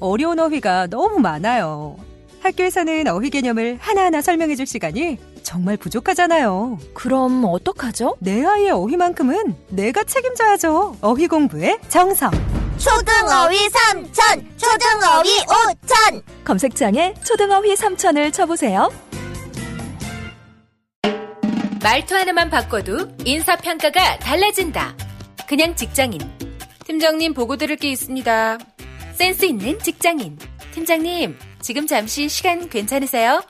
어려운 어휘가 너무 많아요. 학교에서는 어휘 개념을 하나하나 설명해 줄 시간이 정말 부족하잖아요. 그럼 어떡하죠? 내 아이의 어휘만큼은 내가 책임져야죠. 어휘 공부의 정성. 초등어휘 3천 초등어휘 5천 검색창에 초등어휘 3천을 쳐보세요. 말투 하나만 바꿔도 인사평가가 달라진다. 그냥 직장인. 팀장님 보고 드릴 게 있습니다. 센스 있는 직장인. 팀장님, 지금 잠시 시간 괜찮으세요?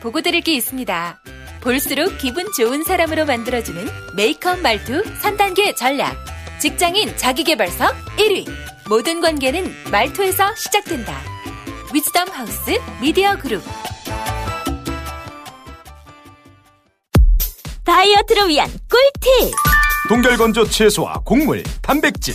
보고 드릴 게 있습니다. 볼수록 기분 좋은 사람으로 만들어주는 메이크업 말투 3단계 전략. 직장인 자기개발서 1위. 모든 관계는 말투에서 시작된다. 위즈덤 하우스 미디어 그룹. 다이어트를 위한 꿀팁! 동결건조 채소와 곡물, 단백질,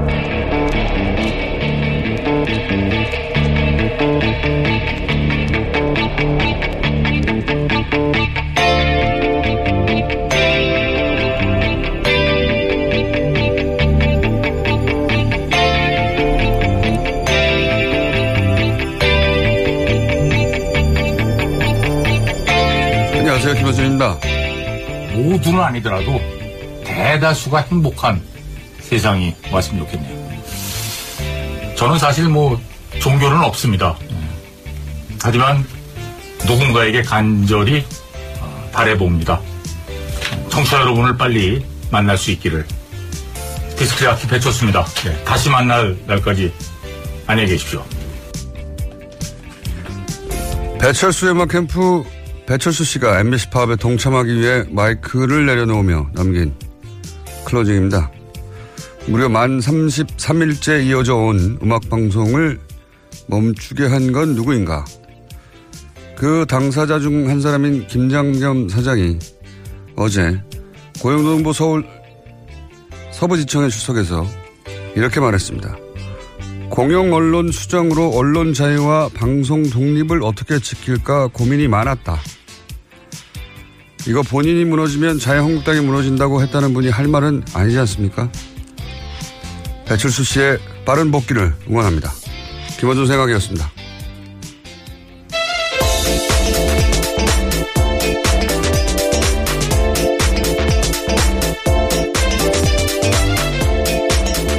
김현준입니다. 모두는 아니더라도 대다수가 행복한 세상이 왔으면 좋겠네요. 저는 사실 뭐 종교는 없습니다. 하지만 누군가에게 간절히 어, 바래봅니다. 청취자 여러분을 빨리 만날 수 있기를 디스크리 아키 배쳤습니다. 네, 다시 만날 날까지 안녕히 계십시오. 배철수의 음악 캠프 배철수 씨가 MBC 파업에 동참하기 위해 마이크를 내려놓으며 남긴 클로징입니다. 무려 만 33일째 이어져 온 음악방송을 멈추게 한 건 누구인가? 그 당사자 중 한 사람인 김장겸 사장이 어제 고용노동부 서울 서부지청에 출석해서 이렇게 말했습니다. 공영 언론 수장으로 언론 자유와 방송 독립을 어떻게 지킬까 고민이 많았다. 이거 본인이 무너지면 자유한국당이 무너진다고 했다는 분이 할 말은 아니지 않습니까? 배철수 씨의 빠른 복귀를 응원합니다. 김원준 생각이었습니다.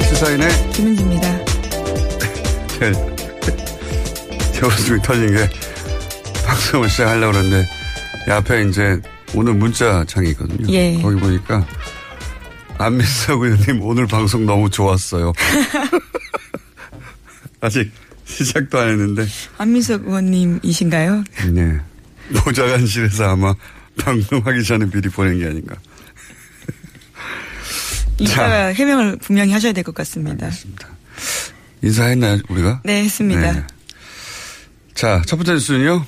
시사인의 김은지입니다. 제일 제 웃음이 터진 게 방송을 시작하려고 그러는데 이 앞에 이제 오늘 문자 창이 있거든요. 예. 거기 보니까 안민석 의원님 오늘 방송 너무 좋았어요. 아직 시작도 안 했는데 안민석 의원님이신가요? 네. 노자간실에서 아마 방송하기 전에 미리 보낸 게 아닌가. 이따가 해명을 분명히 하셔야 될 것 같습니다. 인사했나요 우리가? 네, 했습니다. 네. 자, 첫 번째 뉴스는요.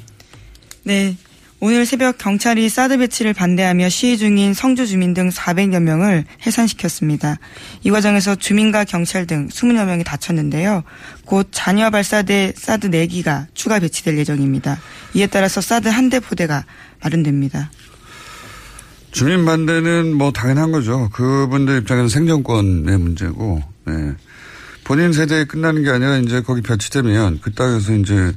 네. 오늘 새벽 경찰이 사드 배치를 반대하며 시위 중인 성주 주민 등 400여 명을 해산시켰습니다. 이 과정에서 주민과 경찰 등 20여 명이 다쳤는데요. 곧 잔여 발사대 사드 4기가 추가 배치될 예정입니다. 이에 따라서 사드 한 대 포대가 마련됩니다. 주민 반대는 뭐 당연한 거죠. 그분들 입장에서 생존권의 문제고, 네. 본인 세대에 끝나는 게 아니라 이제 거기 배치되면 그 땅에서 이제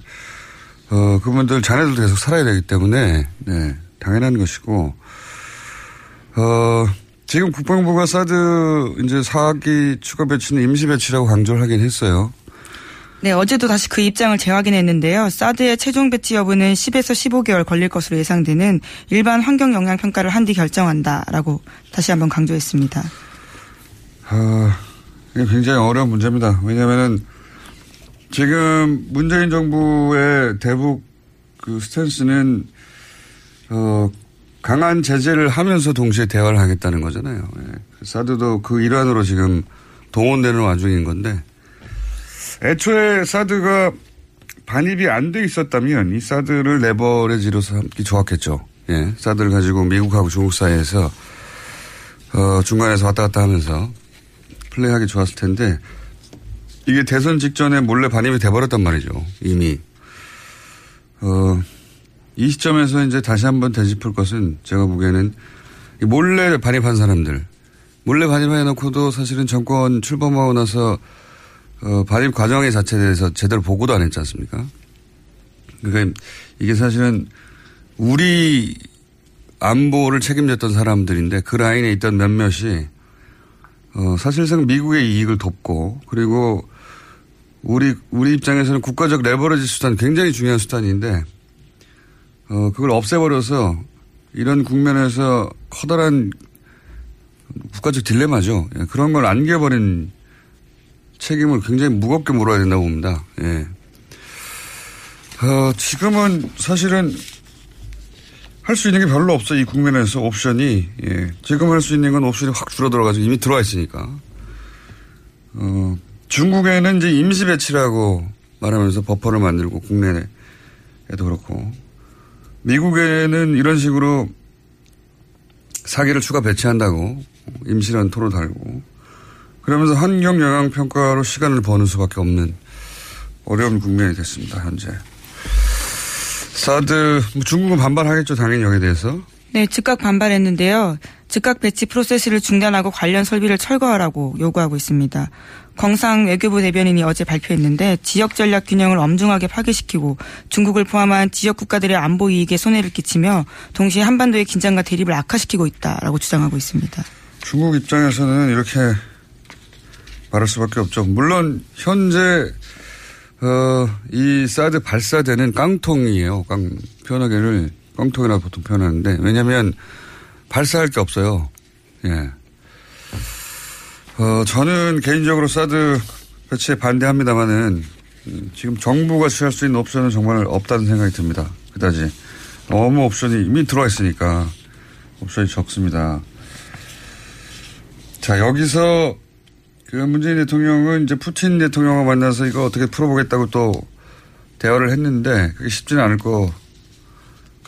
어 그분들 자녀들도 계속 살아야 되기 때문에 네 당연한 것이고 어 지금 국방부가 사드 이제 4기 추가 배치는 임시 배치라고 강조를 하긴 했어요. 네, 어제도 다시 그 입장을 재확인했는데요. 사드의 최종 배치 여부는 10에서 15개월 걸릴 것으로 예상되는 일반 환경 영향 평가를 한 뒤 결정한다라고 다시 한번 강조했습니다. 아, 굉장히 어려운 문제입니다. 왜냐면은 지금 문재인 정부의 대북 그 스탠스는 어 강한 제재를 하면서 동시에 대화를 하겠다는 거잖아요. 예. 사드도 그 일환으로 지금 동원되는 와중인 건데 애초에 사드가 반입이 안 돼 있었다면 이 사드를 레버리지로 삼기 좋았겠죠. 예. 사드를 가지고 미국하고 중국 사이에서 어, 중간에서 왔다 갔다 하면서 플레이하기 좋았을 텐데 이게 대선 직전에 몰래 반입이 돼버렸단 말이죠. 이미. 어, 이 시점에서 이제 다시 한번 되짚을 것은 제가 보기에는 몰래 반입한 사람들, 몰래 반입해 놓고도 사실은 정권 출범하고 나서 어, 반입 과정의 자체에 대해서 제대로 보고도 안 했지 않습니까? 그러니까 이게 사실은 우리 안보를 책임졌던 사람들인데 그 라인에 있던 몇몇이 어, 사실상 미국의 이익을 돕고 그리고 우리 우리 입장에서는 국가적 레버리지 수단 굉장히 중요한 수단인데 어, 그걸 없애버려서 이런 국면에서 커다란 국가적 딜레마죠. 예, 그런 걸 안겨버린 책임을 굉장히 무겁게 물어야 된다고 봅니다. 예. 어, 지금은 사실은 할 수 있는 게 별로 없어 이 국면에서 옵션이 예. 지금 할 수 있는 건 옵션이 확 줄어들어가지고 이미 들어와 있으니까 어, 중국에는 이제 임시 배치라고 말하면서 버퍼를 만들고 국내에도 그렇고 미국에는 이런 식으로 사기를 추가 배치한다고 임시라는 토로 달고 그러면서 환경 영향 평가로 시간을 버는 수밖에 없는 어려운 국면이 됐습니다 현재. 사드 뭐 중국은 반발하겠죠 당연히 여기에 대해서. 네, 즉각 반발했는데요. 즉각 배치 프로세스를 중단하고 관련 설비를 철거하라고 요구하고 있습니다. 광상 외교부 대변인이 어제 발표했는데 지역 전략 균형을 엄중하게 파괴시키고 중국을 포함한 지역 국가들의 안보 이익에 손해를 끼치며 동시에 한반도의 긴장과 대립을 악화시키고 있다라고 주장하고 있습니다. 중국 입장에서는 이렇게 말할 수밖에 없죠. 물론 현재 어, 이 사드 발사되는 깡통이에요. 깡 표현하기를 깡통이라 보통 표현하는데 왜냐하면 발사할 게 없어요. 예. 어, 저는 개인적으로 사드 배치에 반대합니다만은 음, 지금 정부가 취할 수 있는 옵션은 정말 없다는 생각이 듭니다. 그다지 너무 옵션이 이미 들어와 있으니까 옵션이 적습니다. 자 여기서 그 문재인 대통령은 이제 푸틴 대통령과 만나서 이거 어떻게 풀어보겠다고 또 대화를 했는데 그게 쉽지는 않을 거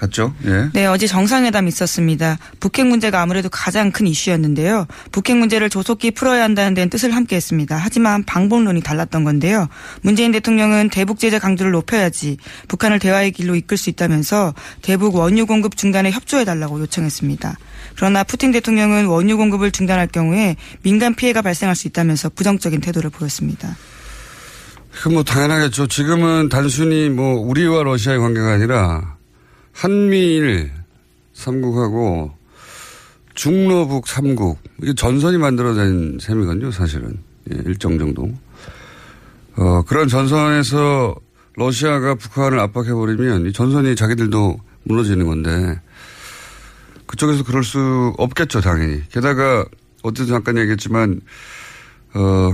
같죠? 예. 네, 어제 정상회담이 있었습니다. 북핵 문제가 아무래도 가장 큰 이슈였는데요. 북핵 문제를 조속히 풀어야 한다는 데는 뜻을 함께 했습니다. 하지만 방법론이 달랐던 건데요. 문재인 대통령은 대북 제재 강도를 높여야지 북한을 대화의 길로 이끌 수 있다면서 대북 원유 공급 중단에 협조해 달라고 요청했습니다. 그러나 푸틴 대통령은 원유 공급을 중단할 경우에 민간 피해가 발생할 수 있다면서 부정적인 태도를 보였습니다. 그뭐 당연하겠죠. 지금은 단순히 뭐 우리와 러시아의 관계가 아니라 한미일 3국하고 중로북 3국 이게 전선이 만들어진 셈이거든요. 사실은 예, 일정 정도. 어, 그런 전선에서 러시아가 북한을 압박해버리면 이 전선이 자기들도 무너지는 건데 그쪽에서 그럴 수 없겠죠, 당연히. 게다가 어제도 잠깐 얘기했지만 어,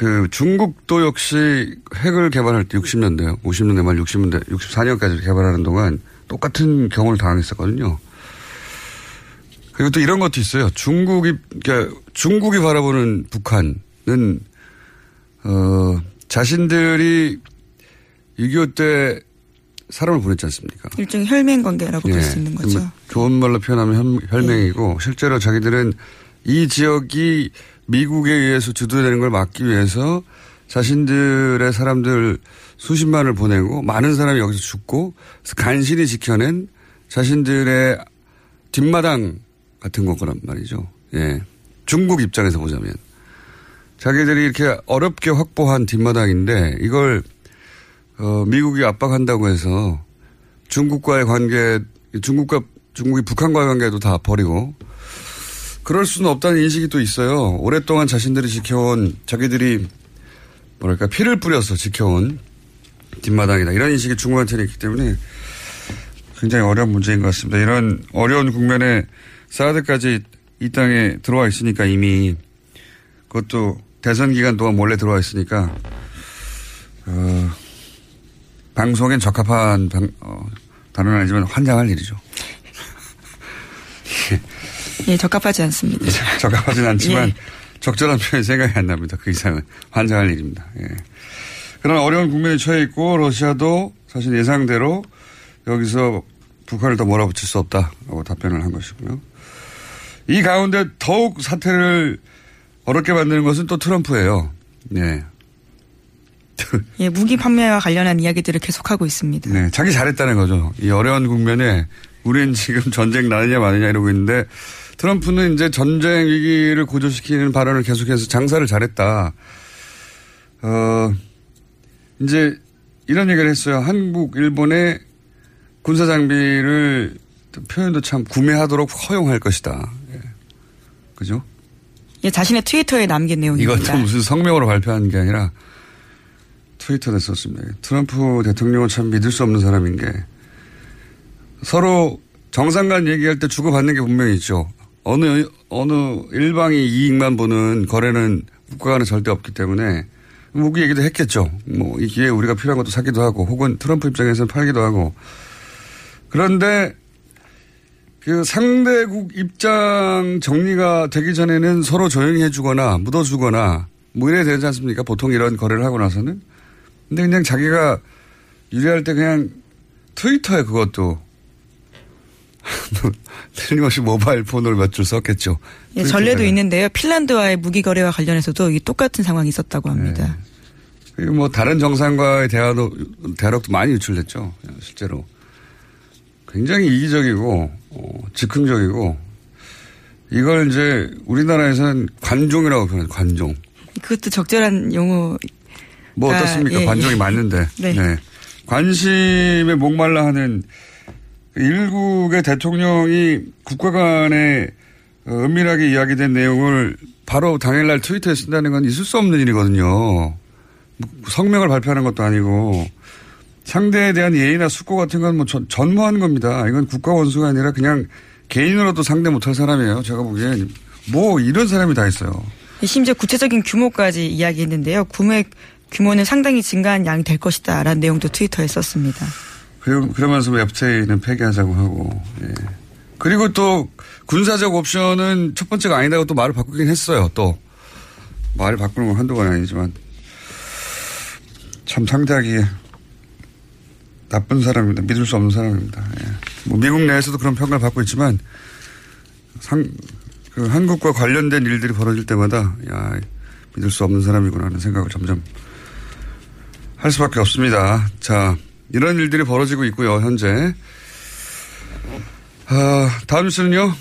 그 중국도 역시 핵을 개발할 때 60년대, 50년대 말 60년대, 64년까지 개발하는 동안 똑같은 경우를 당했었거든요. 그리고 또 이런 것도 있어요. 중국이, 그러니까 중국이 바라보는 북한은, 어, 자신들이 6.25때 사람을 보냈지 않습니까? 일종의 혈맹 관계라고 예. 볼수 있는 거죠. 좋은 말로 표현하면 혈 맹이고 예. 실제로 자기들은 이 지역이 미국에 의해서 주도되는 걸 막기 위해서 자신들의 사람들 수십만을 보내고 많은 사람이 여기서 죽고 간신히 지켜낸 자신들의 뒷마당 같은 거란 말이죠. 예. 중국 입장에서 보자면. 자기들이 이렇게 어렵게 확보한 뒷마당인데 이걸 어, 미국이 압박한다고 해서 중국과의 관계, 중국과 중국이 북한과의 관계도 다 버리고 그럴 수는 없다는 인식이 또 있어요. 오랫동안 자신들이 지켜온 자기들이 뭐랄까 피를 뿌려서 지켜온 뒷마당이다 이런 인식이 중국한테는 있기 때문에 굉장히 어려운 문제인 것 같습니다. 이런 어려운 국면에 사드까지 이 땅에 들어와 있으니까 이미 그것도 대선 기간 동안 몰래 들어와 있으니까 어, 방송엔 적합한 방, 어, 단어는 아니지만 환장할 일이죠. 예, 적합하지 않습니다. 적합하진 않지만 예. 적절한 표현이 생각이 안 납니다. 그 이상은 환장할 일입니다. 예. 그런 어려운 국면에 처해 있고 러시아도 사실 예상대로 여기서 북한을 더 몰아붙일 수 없다라고 답변을 한 것이고요. 이 가운데 더욱 사태를 어렵게 만드는 것은 또 트럼프예요. 네. 예, 무기 판매와 관련한 이야기들을 계속하고 있습니다. 네, 자기 잘했다는 거죠. 이 어려운 국면에 우리는 지금 전쟁 나느냐 마느냐 이러고 있는데 트럼프는 이제 전쟁 위기를 고조시키는 발언을 계속해서 장사를 잘했다. 어, 이제 이런 얘기를 했어요. 한국, 일본의 군사 장비를 표현도 참 구매하도록 허용할 것이다. 예. 그죠? 예, 자신의 트위터에 남긴 내용입니다. 이것도 무슨 성명으로 발표한 게 아니라 트위터에 썼습니다. 트럼프 대통령은 참 믿을 수 없는 사람인 게 서로 정상 간 얘기할 때 주고받는 게 분명히 있죠. 어느, 어느 일방이 이익만 보는 거래는 국가 간에 절대 없기 때문에 무기 얘기도 했겠죠. 뭐, 이 기회에 우리가 필요한 것도 사기도 하고 혹은 트럼프 입장에서는 팔기도 하고 그런데 그 상대국 입장 정리가 되기 전에는 서로 조용히 해주거나 묻어주거나 뭐 이래야 되지 않습니까? 보통 이런 거래를 하고 나서는. 근데 그냥 자기가 유리할 때 그냥 트위터에 그것도 틀림없이 모바일 폰으로 몇줄 썼겠죠. 예, 전례도 있는데요. 핀란드와의 무기 거래와 관련해서도 이 똑같은 상황이 있었다고 합니다. 네. 뭐 다른 정상과의 대화도 대화록도 많이 유출됐죠. 실제로 굉장히 이기적이고 어, 즉흥적이고 이걸 이제 우리나라에서는 관종이라고 표현해요. 관종. 그것도 적절한 용어. 뭐 어떻습니까? 예, 관종이 예. 맞는데. 네. 네. 관심에 목말라 하는 일국의 대통령이 국가 간에 어, 은밀하게 이야기된 내용을 바로 당일날 트위터에 쓴다는 건 있을 수 없는 일이거든요. 성명을 발표하는 것도 아니고 상대에 대한 예의나 숙고 같은 건 뭐 전무하는 겁니다. 이건 국가 원수가 아니라 그냥 개인으로도 상대 못할 사람이에요. 제가 보기엔 뭐 이런 사람이 다 있어요. 심지어 구체적인 규모까지 이야기했는데요. 구매 규모는 상당히 증가한 양이 될 것이다라는 내용도 트위터에 썼습니다. 그러, 그러면서 웹체인은 폐기하자고 하고. 예. 그리고 또 군사적 옵션은 첫 번째가 아니다고 또 말을 바꾸긴 했어요. 또 말을 바꾸는 건 한두 번이 아니지만 참 상대하기 나쁜 사람입니다. 믿을 수 없는 사람입니다. 예. 뭐 미국 내에서도 그런 평가를 받고 있지만 상, 그 한국과 관련된 일들이 벌어질 때마다 야 믿을 수 없는 사람이구나 하는 생각을 점점 할 수밖에 없습니다. 자 이런 일들이 벌어지고 있고요 현재 아, 다음 뉴스는요.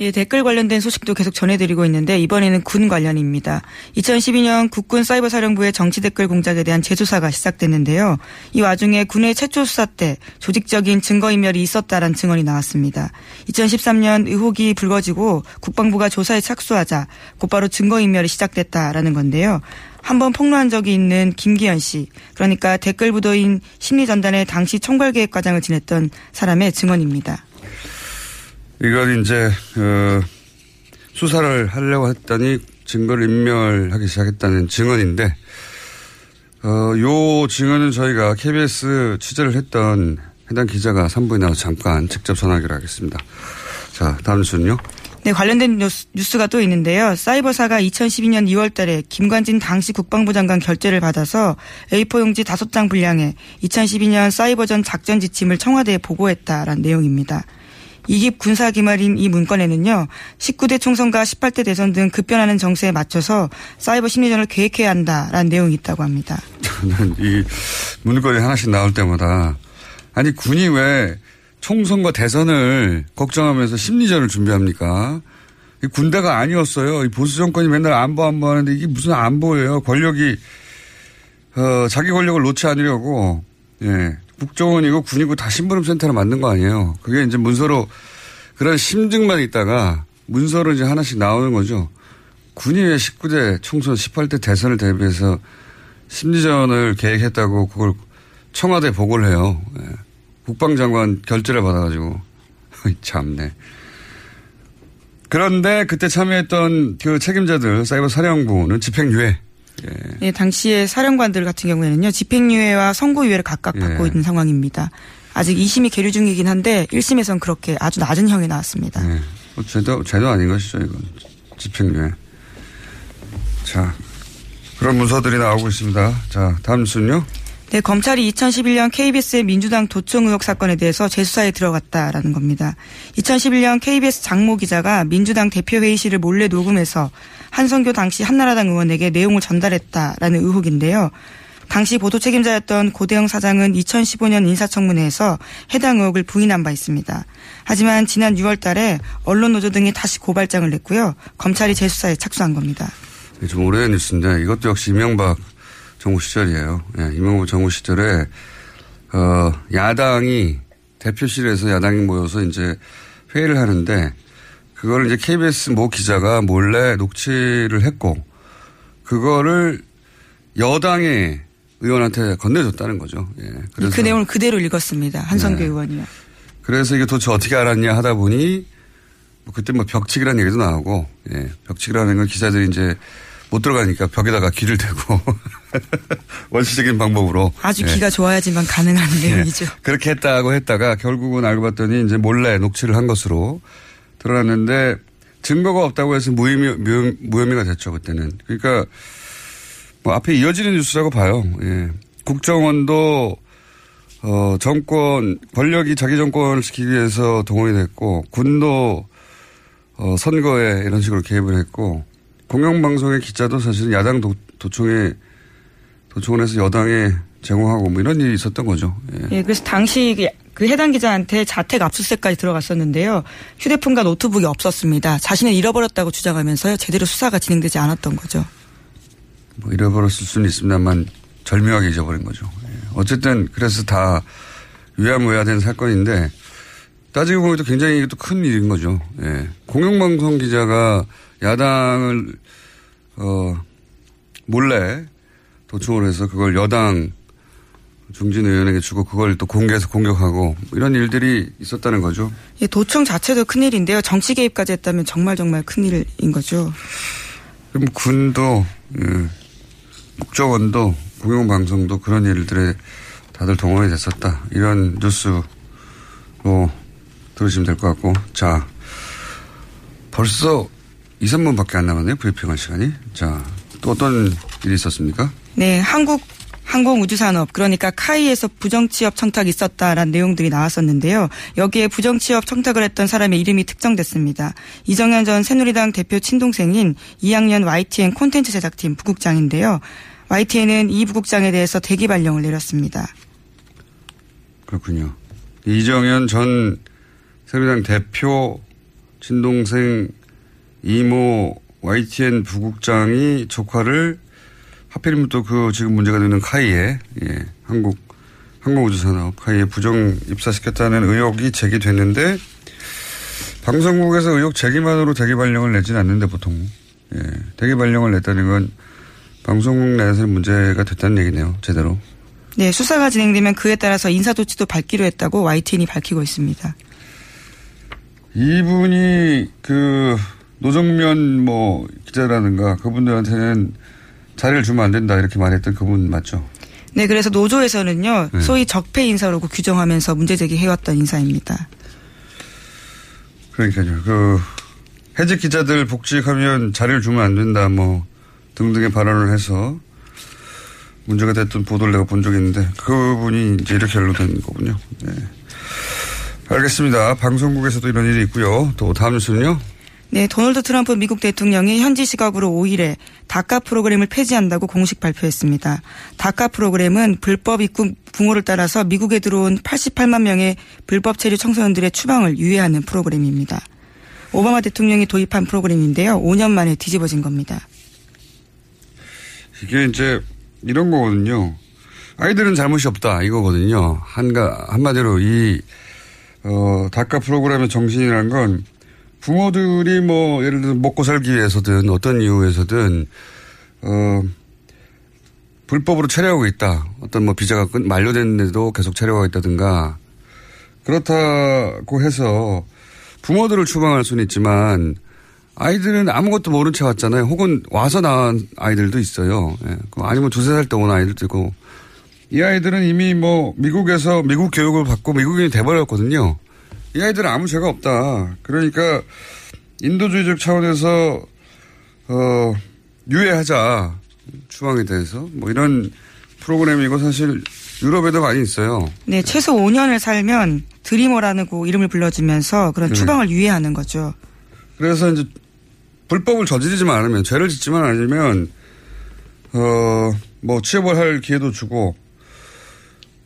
예, 댓글 관련된 소식도 계속 전해드리고 있는데 이번에는 군 관련입니다. 2012년 국군 사이버 사령부의 정치 댓글 공작에 대한 재조사가 시작됐는데요. 이 와중에 군의 최초 수사 때 조직적인 증거인멸이 있었다란 증언이 나왔습니다. 2013년 의혹이 불거지고 국방부가 조사에 착수하자 곧바로 증거인멸이 시작됐다라는 건데요. 한번 폭로한 적이 있는 김기현 씨, 그러니까 댓글 부도인 심리전단의 당시 총괄계획과장을 지냈던 사람의 증언입니다. 이건 이제 어, 수사를 하려고 했더니 증거를 인멸하기 시작했다는 증언인데 어, 요 증언은 저희가 KBS 취재를 했던 해당 기자가 3부에 나와서 잠깐 직접 전하기로 하겠습니다. 자, 다음 뉴스는요. 네, 관련된 뉴스, 뉴스 가 또 있는데요. 사이버사가 2012년 2월 달에 김관진 당시 국방부 장관 결재를 받아서 A4 용지 5장 분량에 2012년 사이버전 작전 지침을 청와대에 보고했다라는 내용입니다. 이깁 군사 기말인 이 문건에는요, 19대 총선과 18대 대선 등 급변하는 정세에 맞춰서 사이버 심리전을 계획해야 한다라는 내용이 있다고 합니다. 저는 이 문건이 하나씩 나올 때마다 아니 군이 왜 총선과 대선을 걱정하면서 심리전을 준비합니까? 이 군대가 아니었어요. 이 보수 정권이 맨날 안보 안보 하는데 이게 무슨 안보예요. 권력이 어, 자기 권력을 놓지 않으려고 예. 국정원이고 군이고 다 심부름 센터를 만든 거 아니에요. 그게 이제 문서로 그런 심증만 있다가 문서로 이제 하나씩 나오는 거죠. 군이 왜 19대 총선 18대 대선을 대비해서 심리전을 계획했다고 그걸 청와대 보고를 해요. 예. 국방장관 결재를 받아가지고. 참네. 그런데 그때 참여했던 그 책임자들 사이버 사령부는 집행유예. 예. 예, 당시에 사령관들 같은 경우에는요 집행유예와 선고유예를 각각 예. 받고 있는 상황입니다. 아직 2심이 계류 중이긴 한데 1심에선 그렇게 아주 낮은 형이 나왔습니다. 예. 뭐 죄도, 죄도 아닌 것이죠, 이건. 집행유예. 자, 그런 문서들이 나오고 있습니다. 자, 다음 순요. 네, 검찰이 2011년 KBS의 민주당 도청 의혹 사건에 대해서 재수사에 들어갔다라는 겁니다. 2011년 KBS 장모 기자가 민주당 대표회의실을 몰래 녹음해서 한성교 당시 한나라당 의원에게 내용을 전달했다라는 의혹인데요. 당시 보도 책임자였던 고대영 사장은 2015년 인사청문회에서 해당 의혹을 부인한 바 있습니다. 하지만 지난 6월 달에 언론노조 등이 다시 고발장을 냈고요. 검찰이 재수사에 착수한 겁니다. 좀 오래된 뉴스인데 이것도 역시 이명박 정부 시절이에요. 예, 이명박 정부 시절에 어, 야당이 대표실에서 야당이 모여서 이제 회의를 하는데 그거를 이제 KBS 모 기자가 몰래 녹취를 했고 그거를 여당의 의원한테 건네줬다는 거죠. 예. 그래서 그 내용을 그대로 읽었습니다. 한성교 네. 의원이요. 그래서 이게 도대체 어떻게 알았냐 하다 보니 뭐 그때 뭐 벽치기라는 얘기도 나오고 예, 벽치기라는 건 기자들이 이제 못 들어가니까 벽에다가 귀를 대고 원시적인 방법으로 아주 예. 기가 좋아야지만 가능한 예. 내용이죠. 그렇게 했다고 했다가 결국은 알고 봤더니 이제 몰래 녹취를 한 것으로 드러났는데 증거가 없다고 해서 무혐의, 무혐- 무혐의가 됐죠 그때는. 그러니까 뭐 앞에 이어지는 뉴스라고 봐요. 예. 국정원도 어, 정권, 권력이 자기 정권을 지키기 위해서 동원이 됐고, 군도, 어, 선거에 이런 식으로 개입을 했고, 공영방송의 기자도 사실은 야당 도, 도청에, 도청원에서 여당에 제공하고 뭐 이런 일이 있었던 거죠. 예. 예, 그래서 당시 그- 그 해당 기자한테 자택 압수수색까지 들어갔었는데요. 휴대폰과 노트북이 없었습니다. 자신을 잃어버렸다고 주장하면서요. 제대로 수사가 진행되지 않았던 거죠. 뭐 잃어버렸을 수는 있습니다만 절묘하게 잊어버린 거죠. 예. 어쨌든 그래서 다 위야무야된 사건인데 따지고 보면 또 굉장히 또 큰 일인 거죠. 예. 공영방송 기자가 야당을 어 몰래 도청을 해서 그걸 여당 중진 의원에게 주고 그걸 또 공개해서 공격하고 뭐 이런 일들이 있었다는 거죠. 예, 도청 자체도 큰일인데요. 정치 개입까지 했다면 정말 정말 큰일인 거죠. 그럼 군도 예, 국정원도 공영방송도 그런 일들에 다들 동원이 됐었다. 이런 뉴스로 들으시면 될 것 같고 자 벌써 2, 3분밖에 안 남았네요. 브리핑할 시간이. 자 또 어떤 일이 있었습니까? 네, 한국 항공우주산업 그러니까 카이에서 부정취업 청탁이 있었다라는 내용들이 나왔었는데요. 여기에 부정취업 청탁을 했던 사람의 이름이 특정됐습니다. 이정현 전 새누리당 대표 친동생인 2학년 YTN 콘텐츠 제작팀 부국장인데요. YTN은 이 부국장에 대해서 대기 발령을 내렸습니다. 그렇군요. 이정현 전 새누리당 대표 친동생 이모 YTN 부국장이 조카를 하필이면 또 그 지금 문제가 되는 카이에 예, 한국 항공우주산업 카이에 부정 입사시켰다는 의혹이 제기됐는데 방송국에서 의혹 제기만으로 대기 발령을 내지는 않는데 보통 예, 대기 발령을 냈다는 건 방송국 내에서 문제가 됐다는 얘기네요. 제대로. 네, 수사가 진행되면 그에 따라서 인사 조치도 밝기로 했다고 YTN이 밝히고 있습니다. 이분이 그 노정면 뭐 기자라든가 그분들한테는 자리를 주면 안 된다 이렇게 말했던 그분 맞죠? 네, 그래서 노조에서는요, 네. 소위 적폐 인사로 규정하면서 문제 제기해왔던 인사입니다. 그러니까요. 그 해직 기자들 복직하면 자리를 주면 안 된다 뭐 등등의 발언을 해서 문제가 됐던 보도를 내가 본 적이 있는데 그분이 이제 이렇게 연루된 거군요. 네. 알겠습니다. 방송국에서도 이런 일이 있고요. 또 다음 뉴스는요. 네, 도널드 트럼프 미국 대통령이 현지 시각으로 5일에 다카 프로그램을 폐지한다고 공식 발표했습니다. 다카 프로그램은 불법 입국 부모를 따라서 미국에 들어온 88만 명의 불법 체류 청소년들의 추방을 유예하는 프로그램입니다. 오바마 대통령이 도입한 프로그램인데요. 5년 만에 뒤집어진 겁니다. 이게 이제 이런 거거든요. 아이들은 잘못이 없다 이거거든요. 한가 한마디로 이 어, 다카 프로그램의 정신이란 건 부모들이 뭐 예를 들어 먹고 살기 위해서든 어떤 이유에서든 어 불법으로 체류하고 있다. 어떤 뭐 비자가 끝 만료됐는데도 계속 체류하고 있다든가 그렇다고 해서 부모들을 추방할 수는 있지만 아이들은 아무것도 모른 채 왔잖아요. 혹은 와서 낳은 아이들도 있어요. 예. 아니면 두세 살 때 온 아이들도 있고 이 아이들은 이미 뭐 미국에서 미국 교육을 받고 미국인이 돼버렸거든요. 이 아이들은 아무 죄가 없다. 그러니까 인도주의적 차원에서 어 유예하자 추방에 대해서 뭐 이런 프로그램이고 사실 유럽에도 많이 있어요. 네, 최소 5년을 살면 드리머라고 이름을 불러주면서 그런 네. 추방을 유예하는 거죠. 그래서 이제 불법을 저지르지만 않으면 죄를 짓지만 않으면 어뭐 취업을 할 기회도 주고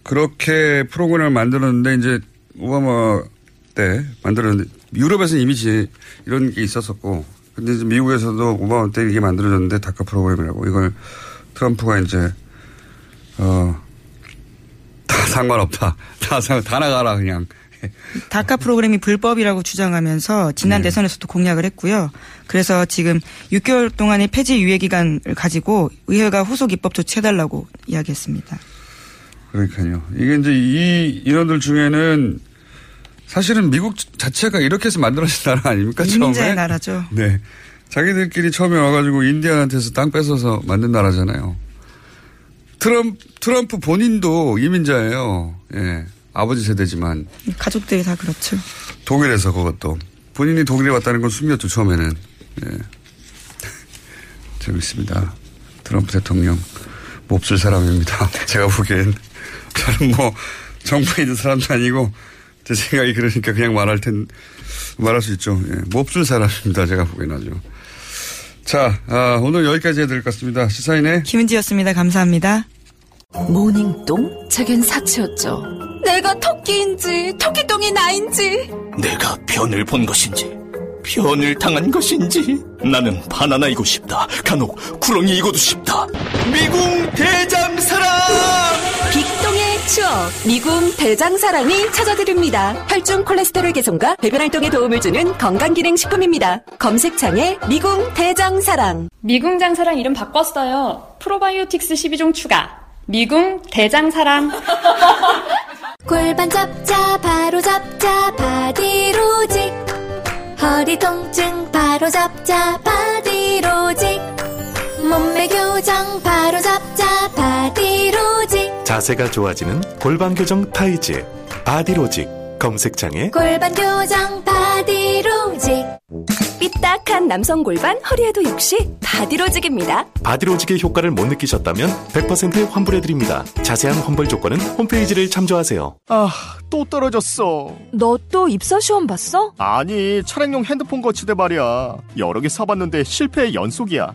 그렇게 프로그램을 만들었는데 이제 오바마 때 만들었는데 유럽에서는 이미 지- 이런 게 있었었고 근데 이제 미국에서도 오바마 때 이게 만들어졌는데 다카 프로그램이라고 이걸 트럼프가 이제 어 다 상관없다 다, 상- 다 나가라 그냥 다카 프로그램이 불법이라고 주장하면서 지난 네. 대선에서도 공약을 했고요. 그래서 지금 6개월 동안의 폐지 유예 기간을 가지고 의회가 후속 입법 조치해달라고 이야기했습니다. 그러니까요. 이게 이제 이 인원들 중에는 사실은 미국 자체가 이렇게 해서 만들어진 나라 아닙니까? 이민자의? 나라죠. 네. 자기들끼리 처음에 와가지고 인디안한테서 땅 뺏어서 만든 나라잖아요. 트럼프, 트럼프 본인도 이민자예요. 예. 아버지 세대지만. 가족들이 다 그렇죠. 독일에서 그것도. 본인이 독일에 왔다는 건 숨겼죠, 처음에는. 예. 재밌습니다. 트럼프 대통령. 몹쓸 사람입니다. 제가 보기엔. 저는 뭐, 정부에 있는 사람도 아니고, 제 생각이 그러니까 그냥 말할 텐, 말할 수 있죠. 예. 몹쓸 사람입니다. 제가 보기엔 아주. 자, 아, 오늘 여기까지 될것 같습니다. 시사인의 김은지였습니다. 감사합니다. 모닝똥? 제겐 사치였죠. 내가 토끼인지 토끼똥이 나인지 내가 변을 본 것인지 변을 당한 것인지 나는 바나나이고 싶다 간혹 구렁이이고도 싶다 미궁 대장사랑 추억 미궁 대장사랑이 찾아드립니다. 혈중 콜레스테롤 개선과 배변 활동에 도움을 주는 건강기능식품입니다. 검색창에 미궁 대장사랑 미궁 장사랑 이름 바꿨어요. 프로바이오틱스 12종 추가. 미궁 대장사랑. 골반 잡자 바로 잡자 바디로직 허리 통증 바로 잡자 바디로직 몸매 교정 바디로직 자세가 좋아지는 골반 교정 타이즈 바디로직 검색창에 골반 교정 바디로직 삐딱한 남성 골반 허리에도 역시 바디로직입니다. 바디로직의 효과를 못 느끼셨다면 100% 환불해드립니다. 자세한 환불 조건은 홈페이지를 참조하세요. 아, 또 떨어졌어. 너 또 입사 시험 봤어? 아니, 차량용 핸드폰 거치대 말이야. 여러 개 사봤는데 실패의 연속이야.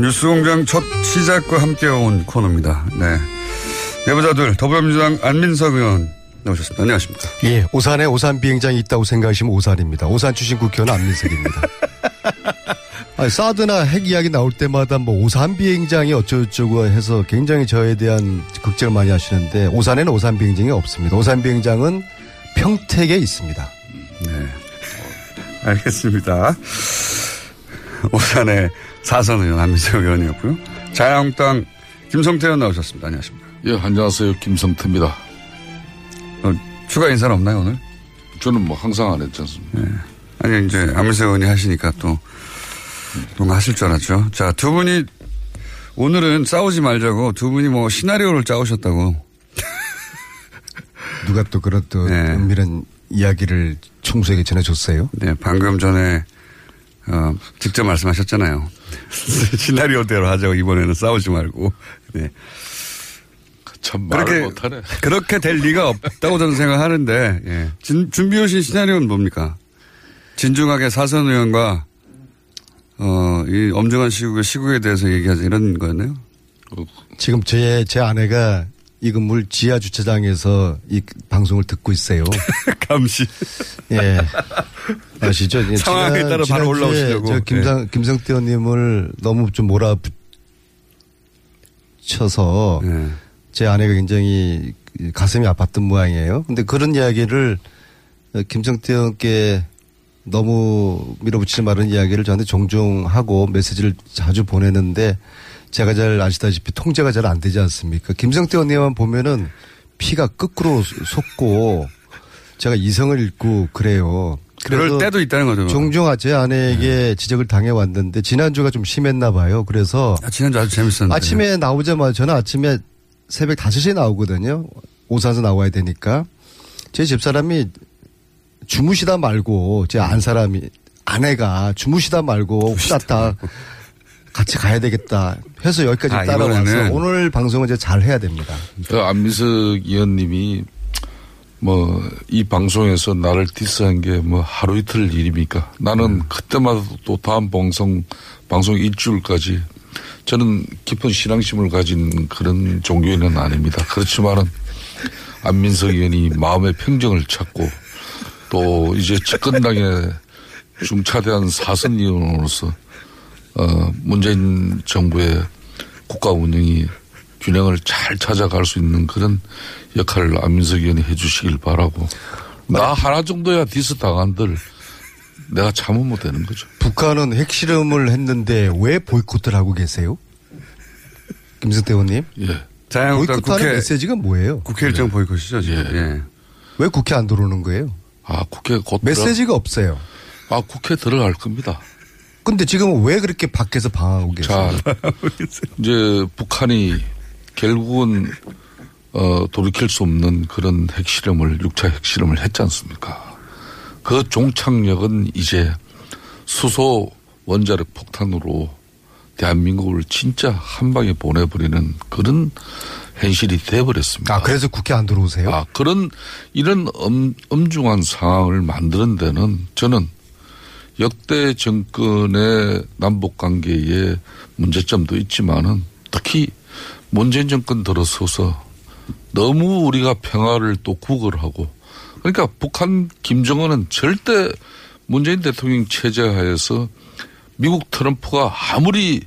뉴스공장 첫 시작과 함께 온 코너입니다. 네. 내부자들 더불어민주당 안민석 의원 나오셨습니다. 안녕하십니까. 예, 오산에 오산 비행장이 있다고 생각하시면 오산입니다. 오산 출신 국회의원 안민석입니다. 아니, 사드나 핵 이야기 나올 때마다 뭐 오산 비행장이 어쩌고저쩌고 해서 굉장히 저에 대한 걱정을 많이 하시는데 오산에는 오산 비행장이 없습니다. 오산 비행장은 평택에 있습니다. 네. 알겠습니다. 오산의 사선 의원 안민석 의원이었고요. 자유한국당 김성태 의원 나오셨습니다. 안녕하십니까. 예, 안녕하세요. 김성태입니다. 어, 추가 인사는 없나요, 오늘? 저는 뭐 항상 안 했지 않습니까? 네. 아니, 이제 안민석 의원이 하시니까 또 뭔가 하실 줄 알았죠. 자, 두 분이 오늘은 싸우지 말자고 두 분이 뭐 시나리오를 짜오셨다고. 누가 또 그런 또 은밀한 이야기를 총수에게 전해줬어요? 네, 방금 전에 어, 직접 말씀하셨잖아요. 시나리오대로 하자고 이번에는 싸우지 말고. 네. 참 말을 그렇게 못하네. 그렇게 될 리가 없다고 저는 생각하는데 예. 진- 준비해 오신 시나리오는 뭡니까? 진중하게 사선 의원과 어, 이 엄중한 시국의 시국에 대해서 얘기하자 이런 거였나요? 지금 제, 제 아내가 이 건물 지하 주차장에서 이 방송을 듣고 있어요. 감시. 예. 아시죠? 예, 상황에 따라 바로 올라오시려고. 저 김상, 김성태 의원님을 너무 좀 몰아붙여서 네. 제 아내가 굉장히 가슴이 아팠던 모양이에요. 근데 그런 이야기를 김성태 의원께 너무 밀어붙이지 말은 이야기를 저한테 종종 하고 메시지를 자주 보내는데 제가 잘 아시다시피 통제가 잘 안 되지 않습니까? 김성태 의원님만 보면은 피가 거꾸로 솟고 제가 이성을 잃고 그래요. 그럴 때도 있다는 거죠. 종종 제 아내에게 지적을 당해 왔는데 지난주가 좀 심했나 봐요. 그래서 아, 지난주 아주 재밌었는데. 아침에 나오자마자 저는 아침에 새벽 5시에 나오거든요. 오산에서 나와야 되니까. 제 집사람이 주무시다 말고 제 안 사람이 아내가 주무시다 말고 후다닥 같이 가야 되겠다 해서 여기까지 아, 따라와서 오늘 방송은 이제 잘 해야 됩니다. 그 안민석 의원님이 뭐 이 방송에서 나를 디스한 게 뭐 하루 이틀 일입니까? 나는 그때마다 또 다음 방송 방송 일주일까지 저는 깊은 신앙심을 가진 그런 종교인은 아닙니다. 그렇지만은 안민석 의원이 마음의 평정을 찾고 또 이제 집권당의 중차대한 사선 의원으로서 어 문재인 정부의 국가 운영이 균형을 잘 찾아갈 수 있는 그런 역할을 안민석 의원이 해주시길 바라고 나 하나 정도야 디스 당한들 내가 참으면 되는 거죠. 북한은 핵실험을 했는데 왜 보이콧을 하고 계세요? 김성태 의원님? 예. 자유한국당 국회- 메시지가 뭐예요? 국회 일정 보이콧이죠, 지금. 예. 왜 국회 안 들어오는 거예요? 아, 국회 곧 메시지가 없어요. 아, 국회 들어갈 겁니다. 근데 지금 왜 그렇게 밖에서 방하고 계세요? 자, 이제 북한이 결국은 어, 돌이킬 수 없는 그런 핵실험을 6차 핵실험을 했지 않습니까? 그 종착역은 이제 수소 원자력 폭탄으로 대한민국을 진짜 한 방에 보내버리는 그런 현실이 돼버렸습니다. 아, 그래서 국회 안 들어오세요? 아, 그런 이런 엄, 엄중한 상황을 만드는 데는 저는 역대 정권의 남북 관계에 문제점도 있지만은 특히 문재인 정권 들어서서 너무 우리가 평화를 또 구걸하고 그러니까 북한 김정은은 절대 문재인 대통령 체제 하에서 미국 트럼프가 아무리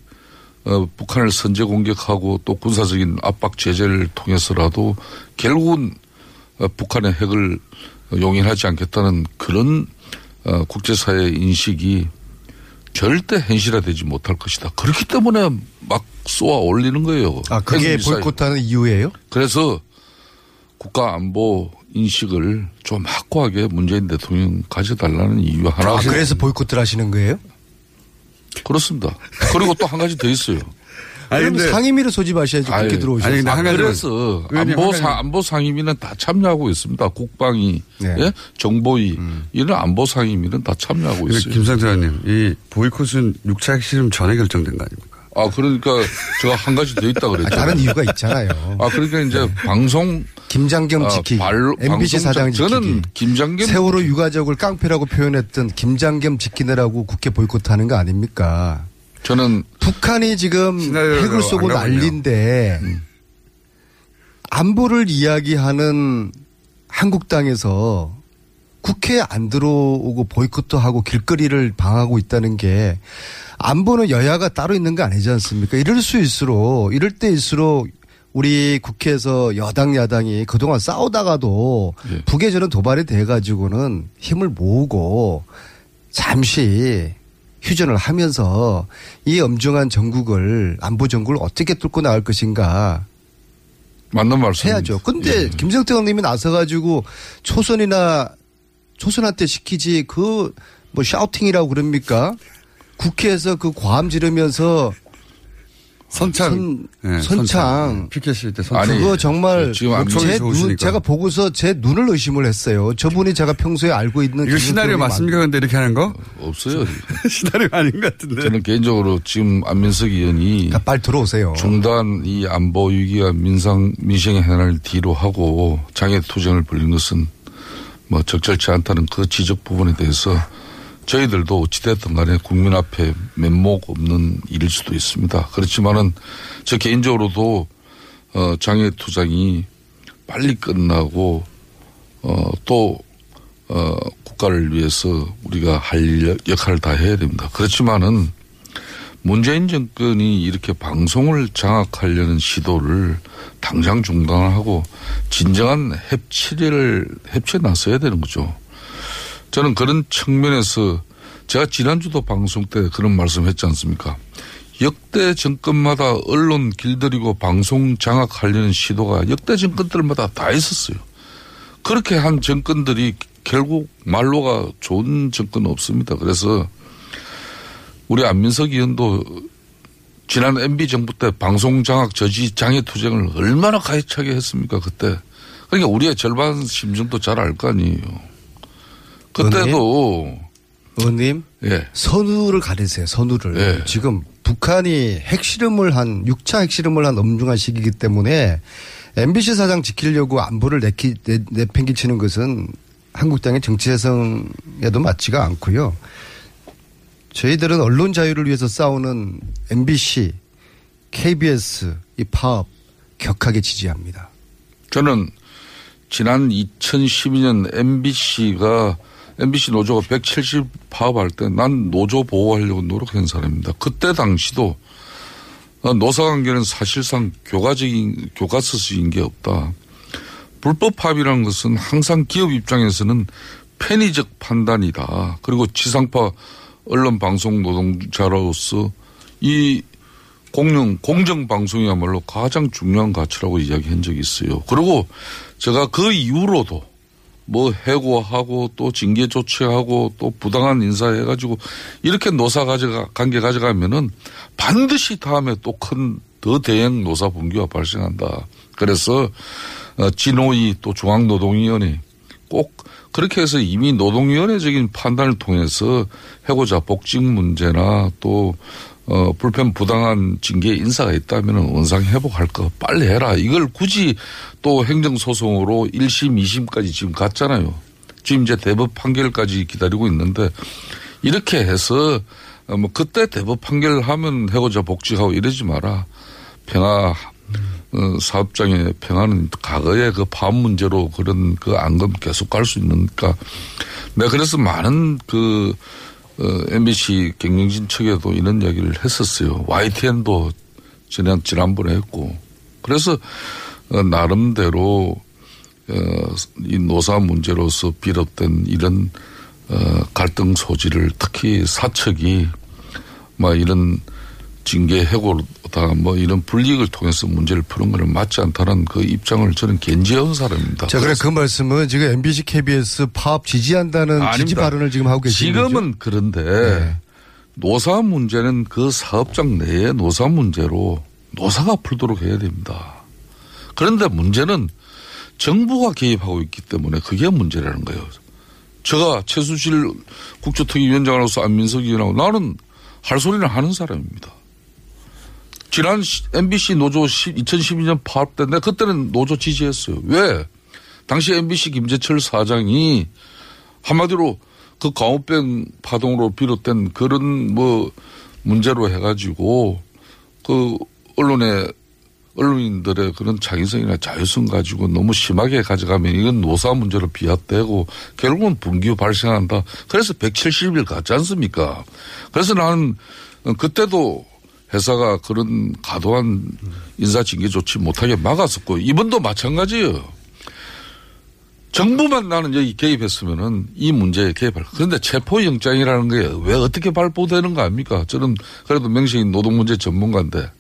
어, 북한을 선제 공격하고 또 군사적인 압박 제재를 통해서라도 결국은 어, 북한의 핵을 용인하지 않겠다는 그런 어, 국제사회의 인식이 절대 현실화되지 못할 것이다. 그렇기 때문에 막 쏘아 올리는 거예요. 아, 그게. 보이콧하는 이유예요? 그래서 국가 안보 인식을 좀 확고하게 문재인 대통령 가져달라는 이유 하나. 아, 그래서 보이콧을 하시는 거예요? 그렇습니다. 그리고 또 한 가지 더 있어요. 그럼 상임위를 소집하셔야지 국회 아니, 들어오셔서. 아, 그래서 안보 상 안보 상임위는 다 참여하고 있습니다. 국방위, 네. 예? 정보위 이런 안보 상임위는 다 참여하고 있어요. 김상태 의원님, 이 보이콧은 6차 핵실험 전에 결정된 거 아닙니까? 아 그러니까 제가 한 가지 더 있다 그랬죠. 아, 다른 이유가 있잖아요. 아 그러니까 이제 방송 김장겸 아, 지키기. 발로- MBC 사장 전- 지키기. 저는 김장겸 세월호 유가족을 깡패라고 표현했던 김장겸 지키느라고 국회 보이콧하는 거 아닙니까? 저는 북한이 지금 핵을 쏘고. 난리인데 음. 안보를 이야기하는 한국당에서 국회에 안 들어오고 보이콧도 하고 길거리를 방하고 있다는 게 안보는 여야가 따로 있는 거 아니지 않습니까? 이럴 수있을록 이럴 때일수록 우리 국회에서 여당 야당이 그동안 싸우다가도 예. 북에 저는 도발이 돼 가지고는 힘을 모으고 잠시 휴전을 하면서 이 엄중한 전국을 안보 전국을 어떻게 뚫고 나갈 것인가 맞는 말씀 해야죠. 근데 김성태 의원님이 나서가지고 초선이나 초선한테 시키지 그 뭐 샤우팅이라고 그럽니까? 국회에서 그 과함 지르면서 선창. 네, 선창. 피켓일 때 선창. 그거 정말 지금 안 제. 눈, 제가 보고서 제 눈을 의심을 했어요. 저분이 제가 평소에 알고 있는 이거 시나리오 맞습니까? 근데 이렇게 하는 거? 없어요. 시나리오 아닌 것 같은데. 저는 개인적으로 지금 안민석 의원이 빨리 들어오세요. 중단 이 안보 위기와 민상 민생의 해난을 뒤로 하고 장애 투쟁을 벌린 것은 뭐 적절치 않다는 그 지적 부분에 대해서 저희들도 어찌됐든 간에 국민 앞에 면목 없는 일일 수도 있습니다. 그렇지만은 저 개인적으로도 어 장애 투쟁이 빨리 끝나고 어 또 어, 국가를 위해서 우리가 할 일, 역할을 다 해야 됩니다. 그렇지만은 문재인 정권이 이렇게 방송을 장악하려는 시도를 당장 중단하고 진정한 협치를 협치에 나서야 되는 거죠. 저는 그런 측면에서 제가 지난주도 방송 때 그런 말씀 했지 않습니까? 역대 정권마다 언론 길들이고 방송 장악하려는 시도가 역대 정권들마다 다 있었어요. 그렇게 한 정권들이 결국 말로가 좋은 정권은 없습니다. 그래서 우리 안민석 의원도 지난 MB 정부 때 방송 장악 저지 장애 투쟁을 얼마나 가해차게 했습니까 그때. 그러니까 우리의 절반 심정도 잘 알 거 아니에요. 그때도 의원님, 예. 선우를 가리세요. 선우를. 예. 지금 북한이 핵실험을 한 6차 핵실험을 한 엄중한 시기이기 때문에 MBC 사장 지키려고 안보를 내키, 내, 내팽개치는 것은 한국 땅의 정치해성에도 맞지가 않고요. 저희들은 언론 자유를 위해서 싸우는 MBC, KBS 이 파업 격하게 지지합니다. 저는 지난 2012년 MBC가 MBC 노조가 170 파업할 때 난 노조 보호하려고 노력한 사람입니다. 그때 당시도 어, 노사관계는 사실상 교과적인 교과서적인 게 없다. 불법 파업이라는 것은 항상 기업 입장에서는 편의적 판단이다. 그리고 지상파 언론 방송 노동자로서 이 공영 공정 방송이야말로 가장 중요한 가치라고 이야기한 적이 있어요. 그리고 제가 그 이후로도 뭐 해고하고 또 징계 조치하고 또 부당한 인사해가지고 이렇게 노사 가져가 관계 가져가면은 반드시 다음에 또 큰 더 대형 노사 분규가 발생한다. 그래서 어, 진호위 또 중앙노동위원회 꼭 그렇게 해서 이미 노동위원회적인 판단을 통해서 해고자 복직 문제나 또 어, 불편 부당한 징계 인사가 있다면 원상 회복할 거 빨리 해라. 이걸 굳이 또 행정소송으로 1심, 2심까지 지금 갔잖아요. 지금 이제 대법 판결까지 기다리고 있는데 이렇게 해서 어, 뭐 그때 대법 판결하면 해고자 복직하고 이러지 마라. 평화 어, 사업장의 평화는 과거의 그 파업 문제로 그런 그 안검 계속 갈 수 있으니까 내가 그래서 많은 그 어, MBC 경영진 측에도 이런 이야기를 했었어요. YTN도 지난 지난번에 했고 그래서 어, 나름대로 어, 이 노사 문제로서 비롯된 이런 어, 갈등 소지를 특히 사측이 뭐 이런 징계 해고 다 뭐 이런 불이익을 통해서 문제를 푸는 것은 맞지 않다는 그 입장을 저는 견지해온 사람입니다. 자, 그래 그 말씀은 지금 MBC, KBS 파업 지지한다는 지지 아닙니다. 발언을 지금 하고 계시는 거죠? 지금은 그런데 노사 문제는 그 사업장 내의 노사 문제로 노사가 풀도록 해야 됩니다. 그런데 문제는 정부가 개입하고 있기 때문에 그게 문제라는 거예요. 제가 최수실 국조특위위원장으로서 안민석 의원하고 나는 할 소리는 하는 사람입니다. 지난 MBC 노조 2012년 파업 때 내가 그때는 노조 지지했어요. 왜? 당시 MBC 김재철 사장이 한마디로 그 광우병 파동으로 비롯된 그런 뭐 문제로 해가지고 그 언론의 언론인들의 그런 창의성이나 자유성 가지고 너무 심하게 가져가면 이건 노사 문제로 비합되고 결국은 분규 발생한다. 그래서 170일 갔지 않습니까? 그래서 나는 그때도 회사가 그런 과도한 인사징계 조치 못하게 막았었고 이번도 마찬가지예요. 정부만 나는 여기 개입했으면은 이 문제에 개입할. 그런데 체포영장이라는 게 왜 어떻게 발부되는 거 아닙니까? 저는 그래도 명식인 노동문제 전문가인데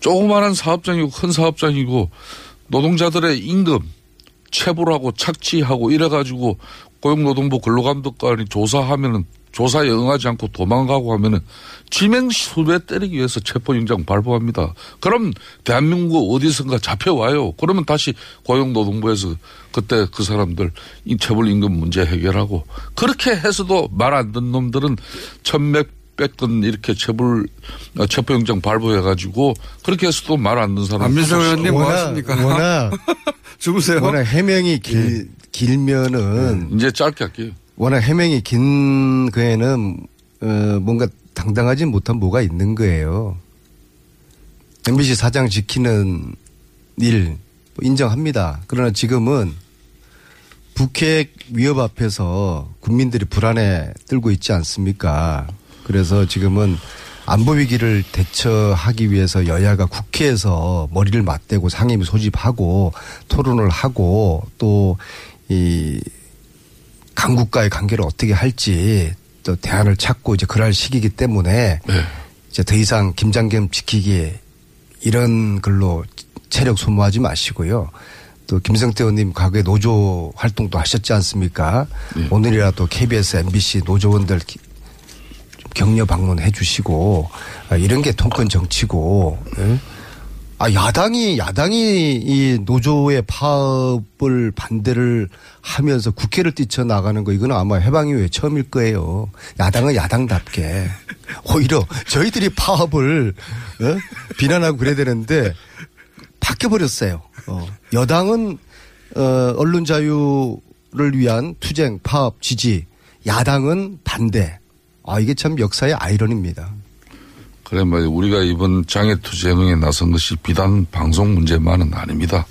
조그마한 사업장이고 큰 사업장이고 노동자들의 임금 체불하고 착취하고 이래가지고 고용노동부 근로감독관이 조사하면은 조사에 응하지 않고 도망가고 하면은 지명 수배 때리기 위해서 체포영장 발부합니다. 그럼 대한민국 어디선가 잡혀와요. 그러면 다시 고용노동부에서 그때 그 사람들 이 체불 임금 문제 해결하고 그렇게 해서도 말 안 듣는 놈들은 천몇백 건 이렇게 체불 어, 체포영장 발부해가지고 그렇게 해서도 말 안 듣는 사람 안민석 의원님 뭐 하십니까? 워낙 주무세요. 워낙 해명이 길, 길면은 이제 짧게 할게요. 워낙 해명이 긴 거에는 어, 뭔가 당당하지 못한 뭐가 있는 거예요. MBC 사장 지키는 일 인정합니다. 그러나 지금은 북핵 위협 앞에서 국민들이 불안에 떨고 있지 않습니까? 그래서 지금은 안보 위기를 대처하기 위해서 여야가 국회에서 머리를 맞대고 상임위 소집하고 토론을 하고 또 이 강국과의 관계를 어떻게 할지 또 대안을 찾고 이제 그럴 시기이기 때문에 이제 더 이상 김장겸 지키기 이런 걸로 체력 소모하지 마시고요. 또 김성태 의원님 과거에 노조 활동도 하셨지 않습니까? 오늘이라도 KBS, MBC 노조원들 격려 방문해 주시고 아, 이런 게 통큰 정치고 예? 아 야당이 야당이 이 노조의 파업을 반대를 하면서 국회를 뛰쳐 나가는 거 이거는 아마 해방 이후에 처음일 거예요. 야당은 야당답게 오히려 저희들이 파업을 어? 비난하고 그래야 되는데 바뀌어 버렸어요. 어. 여당은 어, 언론 자유를 위한 투쟁, 파업, 지지. 야당은 반대. 아 이게 참 역사의 아이러니입니다. 그래 말이야 우리가 이번 장애 투쟁에 나선 것이 비단 방송 문제만은 아닙니다.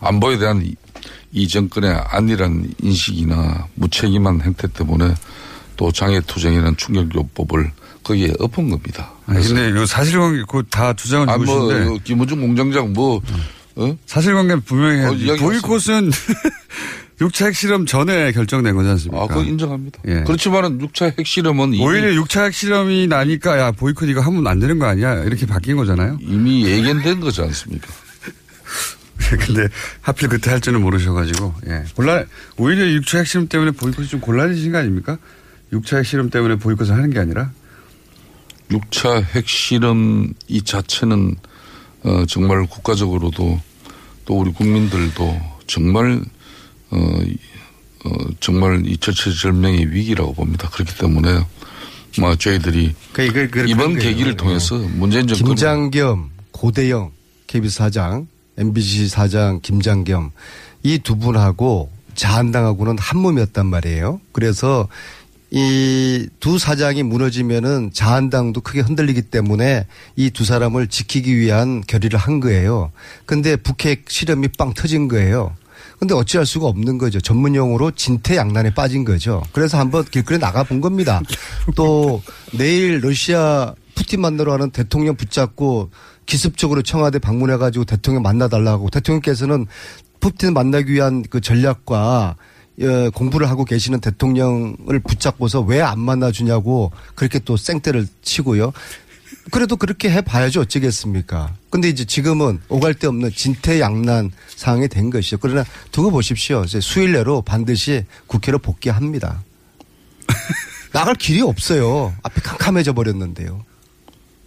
안보에 대한 이, 이 정권의 안일한 인식이나 무책임한 행태 때문에 또 장애 투쟁이라는 충격요법을 거기에 엎은 겁니다. 아니, 근데 사실관계 그다 주장은 아, 뭐, 좋으신데 어, 김우중 공장장 뭐, 어? 사실관계 분명히 해야 어, 보이콧은 육차 핵실험 전에 결정된 거지 않습니까? 아, 그거 인정합니다. 예. 그렇지만은 6차 핵실험은 오히려 육차 핵실험이 나니까 야 보이콧 이거 하면 안 되는 거 아니야 이렇게 바뀐 거잖아요. 이미 예견된 거지 않습니까? 근데 하필 그때 할 줄은 모르셔가지고 예. 곤란 오히려 육차 핵실험 때문에 보이콧이 좀 곤란해지신 거 아닙니까? 육차 핵실험 때문에 보이콧을 하는 게 아니라 6차 핵실험 이 자체는 어, 정말 국가적으로도 또 우리 국민들도 정말 어, 이- 어, 정말 이 절체절명의 위기라고 봅니다. 그렇기 때문에 뭐 저희들이 그러니까 이거- 이번 그런 계기를 거예요. 통해서 문재인 정권 김장겸, 고대영 KBS 사장, MBC 사장 김장겸 이 두 분하고 자한당하고는 한 몸이었단 말이에요. 그래서 이 두 사장이 무너지면은 자한당도 크게 흔들리기 때문에 이 두 사람을 지키기 위한 결의를 한 거예요. 근데 북핵 실험이 빵 터진 거예요. 근데 어찌할 수가 없는 거죠. 전문 용어로 진퇴양난에 빠진 거죠. 그래서 한번 길거리 나가 본 겁니다. 또 내일 러시아 푸틴 만나러 가는 대통령 붙잡고 기습적으로 청와대 방문해 가지고 대통령 만나 달라고 대통령께서는 푸틴 만나기 위한 그 전략과 어, 공부를 하고 계시는 대통령을 붙잡고서 왜 안 만나주냐고 그렇게 또 생떼를 치고요. 그래도 그렇게 해봐야죠. 어쩌겠습니까. 근데 이제 지금은 오갈 데 없는 진퇴양난 상황이 된 것이죠. 그러나 두고 보십시오. 이제 수일 내로 반드시 국회로 복귀합니다. 나갈 길이 없어요. 앞이 캄캄해져 버렸는데요.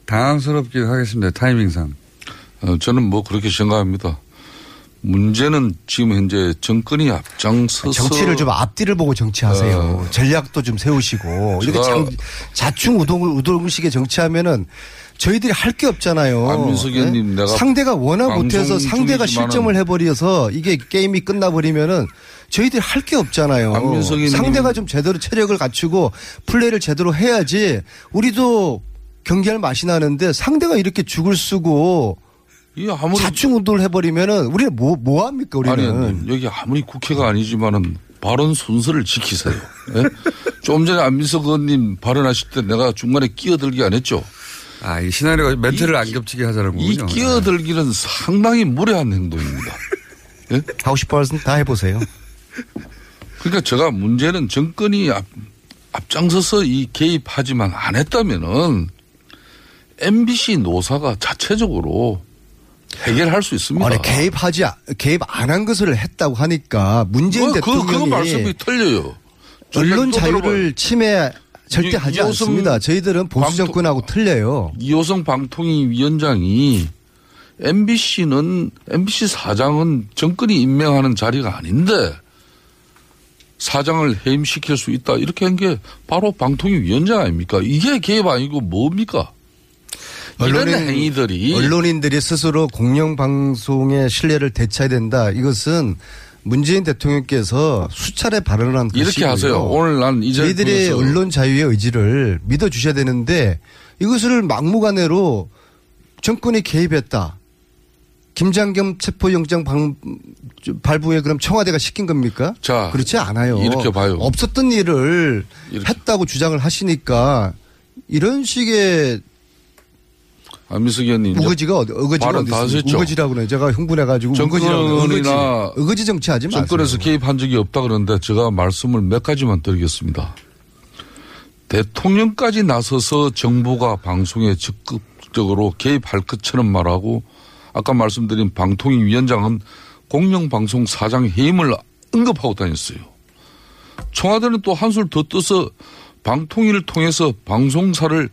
당황스럽긴 하겠습니다. 타이밍상. 어, 저는 뭐 그렇게 생각합니다. 문제는 지금 현재 정권이 앞장서서 정치를 좀 앞뒤를 보고 정치하세요. 어. 전략도 좀 세우시고 이렇게 장- 자충 우동 우동식의 정치하면은 저희들이 할 게 없잖아요. 안민석 의원님, 네? 내가 상대가 워낙 못해서 상대가 실점을 해버려서 이게 게임이 끝나버리면은 저희들이 할 게 없잖아요. 안민석. 상대가 좀 제대로 체력을 갖추고 플레이를 제대로 해야지 우리도 경기할 맛이 나는데 상대가 이렇게 죽을 쓰고 이 아무리 자충 운동을 해버리면은 우리는 뭐, 뭐 합니까 우리는. 아니, 아니, 여기 아무리 국회가 아니지만은 발언 순서를 지키세요. 예? 좀 전에 안민석 의원님 발언하실 때 내가 중간에 끼어들기 안 했죠. 아, 이 시나리오가 멘트를 안 겹치게 하자는 이 거군요. 끼어들기는 상당히 무례한 행동입니다. 예? 하고 싶어 하시면 다 해보세요. 그러니까 제가 문제는 정권이 앞, 앞장서서 이 개입하지만 안 했다면은 MBC 노사가 자체적으로 해결할 수 있습니다. 아니 개입하지 아- 개입 안 한 것을 했다고 하니까 문재인 뭐, 그, 대통령이 그거 말씀이 틀려요. 언론 자유를 침해 절대 이- 하지 않습니다. 저희들은 보수 정권하고 틀려요. 이호성 방통위 위원장이 MBC는 MBC 사장은 정권이 임명하는 자리가 아닌데 사장을 해임시킬 수 있다 이렇게 한 게 바로 방통위 위원장 아닙니까? 이게 개입 아니고 뭡니까? 이런 행위들이 언론인들이 스스로 공영 방송의 신뢰를 되찾아야 된다. 이것은 문재인 대통령께서 수차례 발언한 이렇게 것이고요. 하세요. 오늘 난 이제 저희들의 언론 자유의 의지를 믿어 주셔야 되는데 이것을 막무가내로 정권이 개입했다. 김장겸 체포영장 방, 발부에 그럼 청와대가 시킨 겁니까? 자, 그렇지 않아요. 이렇게 봐요. 없었던 일을 했다고 주장을 하시니까 이런 식의 안민석 의원님 이제 우거지가 어디, 우거지가 어디 다 있습니까? 우거지라고 그래. 제가 흥분해가지고 우거지라고. 우거지. 정치하지 마세요. 정권에서 개입한 적이 없다 그러는데 제가 말씀을 몇 가지만 드리겠습니다. 대통령까지 나서서 정부가 방송에 적극적으로 개입할 것처럼 말하고 아까 말씀드린 방통위 위원장은 공영방송 사장 해임을 언급하고 다녔어요. 청와대는 또 한술 더 떠서 방통위를 통해서 방송사를